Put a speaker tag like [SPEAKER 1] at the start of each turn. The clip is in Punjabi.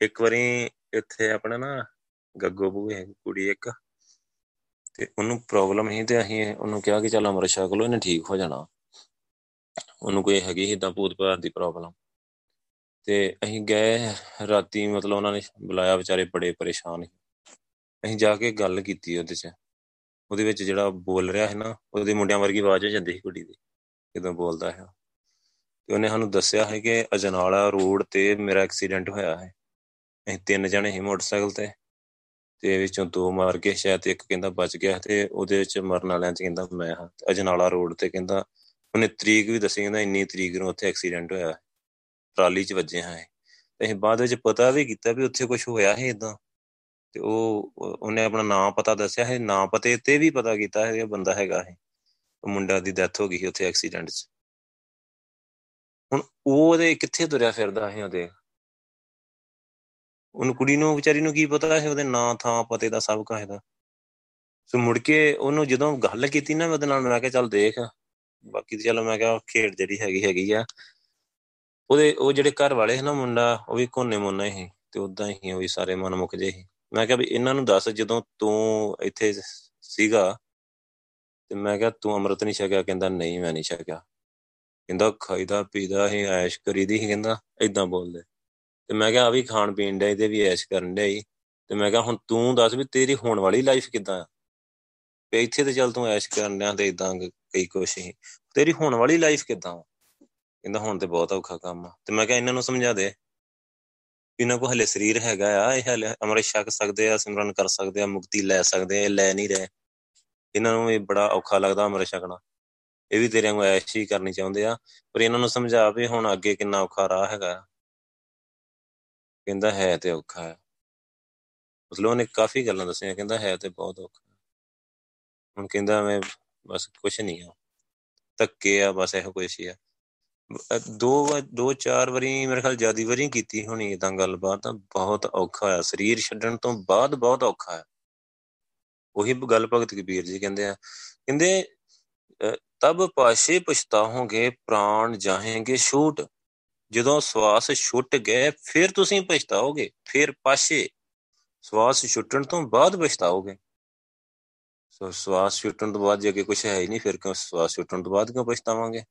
[SPEAKER 1] ਇੱਕ ਵਾਰੀ ਇੱਥੇ ਆਪਣਾ ਨਾ ਗੱਗੋ ਬੂਏ ਕੁੜੀ ਇੱਕ, ਤੇ ਉਹਨੂੰ ਪ੍ਰੋਬਲਮ ਸੀ ਤੇ ਅਸੀਂ ਉਹਨੂੰ ਕਿਹਾ ਕਿ ਚੱਲ ਅਮਰ ਛਕ ਲੋ ਇਹਨੇ ਠੀਕ ਹੋ ਜਾਣਾ। ਉਹਨੂੰ ਕੋਈ ਹੈਗੀ ਸੀ ਇਦਾਂ ਭੂਤ ਭਾਤ ਦੀ ਪ੍ਰੋਬਲਮ ਤੇ ਅਸੀਂ ਗਏ ਰਾਤੀ, ਮਤਲਬ ਉਹਨਾਂ ਨੇ ਬੁਲਾਇਆ, ਵਿਚਾਰੇ ਬੜੇ ਪਰੇਸ਼ਾਨ ਸੀ। ਅਸੀਂ ਜਾ ਕੇ ਗੱਲ ਕੀਤੀ ਉਹਦੇ 'ਚ। ਉਹਦੇ ਵਿੱਚ ਜਿਹੜਾ ਬੋਲ ਰਿਹਾ ਹੈ ਨਾ, ਉਹਦੇ ਮੁੰਡਿਆਂ ਵਰਗੀ ਆਵਾਜ਼ ਹੋ ਜਾਂਦੀ ਸੀ ਕੁੜੀ ਦੀ, ਜਦੋਂ ਬੋਲਦਾ ਹੈ ਤੇ ਉਹਨੇ ਸਾਨੂੰ ਦੱਸਿਆ ਹੈ ਕਿ ਅਜਨਾਲਾ ਰੋਡ ਤੇ ਮੇਰਾ ਐਕਸੀਡੈਂਟ ਹੋਇਆ ਹੈ। ਅਸੀਂ ਤਿੰਨ ਜਣੇ ਸੀ ਮੋਟਰਸਾਈਕਲ ਤੇ ਤੇ ਵਿੱਚੋਂ ਦੋ ਮਾਰ ਕੇ ਸ਼ਾਇਦ, ਇੱਕ ਕਹਿੰਦਾ ਬਚ ਗਿਆ ਤੇ ਉਹਦੇ ਵਿੱਚ ਮਰਨ ਵਾਲਿਆਂ 'ਚ ਕਹਿੰਦਾ ਮੈਂ ਹਾਂ ਤੇ ਅਜਨਾਲਾ ਰੋਡ ਤੇ ਕਹਿੰਦਾ, ਉਹਨੇ ਤਰੀਕ ਵੀ ਦੱਸੀ, ਕਹਿੰਦਾ ਇੰਨੀ ਤਰੀਕ ਨੂੰ ਉੱਥੇ ਐਕਸੀਡੈਂਟ ਹੋਇਆ, ਟਰਾਲੀ 'ਚ ਵੱਜੇ ਹਾਂ ਤੇ ਅਸੀਂ ਬਾਅਦ ਵਿੱਚ ਪਤਾ ਵੀ ਕੀਤਾ ਵੀ ਉੱਥੇ ਕੁਝ ਹੋਇਆ ਹੈ ਇਦਾਂ ਤੇ ਉਹ, ਉਹਨੇ ਆਪਣਾ ਨਾਮ ਪਤਾ ਦੱਸਿਆ ਹੈ ਨਾਂ ਪਤੇ ਤੇ ਵੀ ਪਤਾ ਕੀਤਾ ਹੈ ਇਹ ਬੰਦਾ ਹੈਗਾ ਹੈ ਉਹ ਮੁੰਡਾ ਦੀ ਡੈਥ ਹੋ ਗਈ ਉੱਥੇ ਐਕਸੀਡੈਂਟ 'ਚ। ਹੁਣ ਉਹ ਉਹਦੇ ਕਿੱਥੇ ਤੁਰਿਆ ਫਿਰਦਾ ਹੈ ਉਹਦੇ? ਉਹਨੂੰ ਕੁੜੀ ਨੂੰ, ਵਿਚਾਰੀ ਨੂੰ ਕੀ ਪਤਾ ਹੈ ਉਹਦੇ ਨਾਂ, ਥਾਂ, ਪਤੇ ਦਾ, ਸਭ ਕੁਝ ਦਾ ਸੋ ਮੁੜ ਕੇ ਉਹਨੂੰ ਜਦੋਂ ਗੱਲ ਕੀਤੀ ਨਾ ਉਹਦੇ ਨਾਲ, ਮੈਂ ਕਿਹਾ, ਚੱਲ ਦੇਖ। ਬਾਕੀ ਤੇ ਚਲੋ ਮੈਂ ਕਿਹਾ, ਖੇਡ ਜਿਹੜੀ ਹੈਗੀ ਹੈਗੀ ਆ। ਉਹਦੇ, ਉਹ ਜਿਹੜੇ ਘਰ ਵਾਲੇ ਸੀ ਨਾ ਮੁੰਡਾ, ਉਹ ਵੀ ਕੋਨੇ ਮੋਨਾ ਹੀ ਤੇ ਉਦਾਂ ਹੀ ਉਹ ਵੀ ਸਾਰੇ ਮਨ ਮੁੱਕ ਜੇ ਸੀ। ਮੈਂ ਕਿਹਾ ਵੀ ਇਹਨਾਂ ਨੂੰ ਦੱਸ, ਜਦੋਂ ਤੂੰ ਇੱਥੇ ਸੀਗਾ, ਤੇ ਮੈਂ ਕਿਹਾ, ਤੂੰ ਅੰਮ੍ਰਿਤ ਨਹੀਂ ਛਕਿਆ? ਕਹਿੰਦਾ, ਨਹੀਂ, ਮੈਂ ਨਹੀਂ ਛਕਿਆ। ਕਹਿੰਦਾ, ਖਾਈਦਾ, ਪੀਦਾ ਹੀ ਐਸ਼ ਕਰੀਦੀ ਸੀ, ਕਹਿੰਦਾ ਇਦਾਂ ਬੋਲਦੇ। ਤੇ ਮੈਂ ਕਿਹਾ ਆ ਵੀ ਖਾਣ ਪੀਣ ਦੇ ਤੇ ਵੀ ਐਸ਼ ਕਰਨ ਦੇ ਤੇ ਮੈਂ ਕਿਹਾ ਹੁਣ ਤੂੰ ਦੱਸ ਵੀ ਤੇਰੀ ਹੋਣ ਵਾਲੀ ਲਾਈਫ ਕਿਦਾਂ ਆ? ਤੇ ਇੱਥੇ ਤੇ ਚੱਲ ਤੂੰ ਐਸ਼ ਕਰਨ ਡਿਆ ਤੇ ਇਦਾਂ ਕਈ ਕੁਛ ਹੀ। ਤੇਰੀ ਹੋਣ ਵਾਲੀ ਲਾਈਫ ਕਿਦਾਂ ਕਹਿੰਦਾ ਹੁਣ ਤੇ ਬਹੁਤ ਔਖਾ ਕੰਮ ਆ। ਤੇ ਮੈਂ ਕਿਹਾ ਇਹਨਾਂ ਨੂੰ ਸਮਝਾ ਦੇ ਇਹਨਾਂ ਕੋ ਹਲੇ ਸਰੀਰ ਹੈਗਾ ਆ, ਇਹ ਹਲੇ ਅਮਰ ਛਕ ਸਕਦੇ ਆ, ਸਿਮਰਨ ਕਰ ਸਕਦੇ ਆ, ਮੁਕਤੀ ਲੈ ਸਕਦੇ ਆ, ਇਹ ਲੈ ਨਹੀਂ ਰਹੇ। ਇਹਨਾਂ ਨੂੰ ਇਹ ਬੜਾ ਔਖਾ ਲੱਗਦਾ ਅਮਰ ਛਕਣਾ। ਇਹ ਵੀ ਤੇਰੇ ਵਾਂਗੂ ਐਸ਼ ਹੀ ਕਰਨੀ ਚਾਹੁੰਦੇ ਆ। ਪਰ ਇਹਨਾਂ ਨੂੰ ਸਮਝਾ ਵੀ ਹੁਣ ਅੱਗੇ ਕਿੰਨਾ ਔਖਾ ਰਾਹ ਹੈਗਾ ਕਹਿੰਦਾ ਹੈ ਤੇ ਔਖਾ ਹੈ। ਮਤਲਬ ਉਹਨੇ ਕਾਫੀ ਗੱਲਾਂ ਦੱਸੀਆਂ, ਕਹਿੰਦਾ ਹੈ ਤੇ ਬਹੁਤ ਔਖਾ ਹੁਣ ਕਹਿੰਦਾ ਮੈਂ ਬਸ ਕੁਛ ਨਹੀਂ ਆ। ਧੱਕੇ ਆ, ਬਸ ਇਹੋ ਕੁਛ ਹੀ ਆ। ਦੋ ਦੋ ਚਾਰ ਵਾਰੀ ਮੇਰੇ ਖਿਆਲ ਜਿਆਦੀ ਵਾਰੀ ਕੀਤੀ ਹੋਣੀ ਇਦਾਂ ਗੱਲਬਾਤ। ਤਾਂ ਬਹੁਤ ਔਖਾ ਆ ਸਰੀਰ ਛੱਡਣ ਤੋਂ ਬਾਅਦ ਬਹੁਤ ਔਖਾ ਹੈ। ਉਹੀ ਗੱਲ ਭਗਤ ਕਬੀਰ ਜੀ ਕਹਿੰਦੇ ਆ। ਕਹਿੰਦੇ ਤਬ ਪਾਸ਼ੇ ਪਛਤਾਹੋਗੇ, ਪ੍ਰਾਣ ਜਾਹੇਗੇ ਛੂਟ। ਜਦੋਂ ਸਵਾਸ ਛੁੱਟ ਗਏ, ਫਿਰ ਤੁਸੀਂ ਪਛਤਾਓਗੇ। ਫਿਰ ਪਾਸ਼ੇ ਸਵਾਸ ਛੁੱਟਣ ਤੋਂ ਬਾਅਦ ਪਛਤਾਓਗੇ। ਸੋ ਸਵਾਸ ਛੁੱਟਣ ਤੋਂ ਬਾਅਦ ਜੇ ਕੁਝ ਹੈ ਹੀ ਨਹੀਂ, ਫਿਰ ਕਿਉਂ ਸਵਾਸ ਛੁੱਟਣ ਤੋਂ ਬਾਅਦ ਕਿਉਂ ਪਛਤਾਵਾਂਗੇ?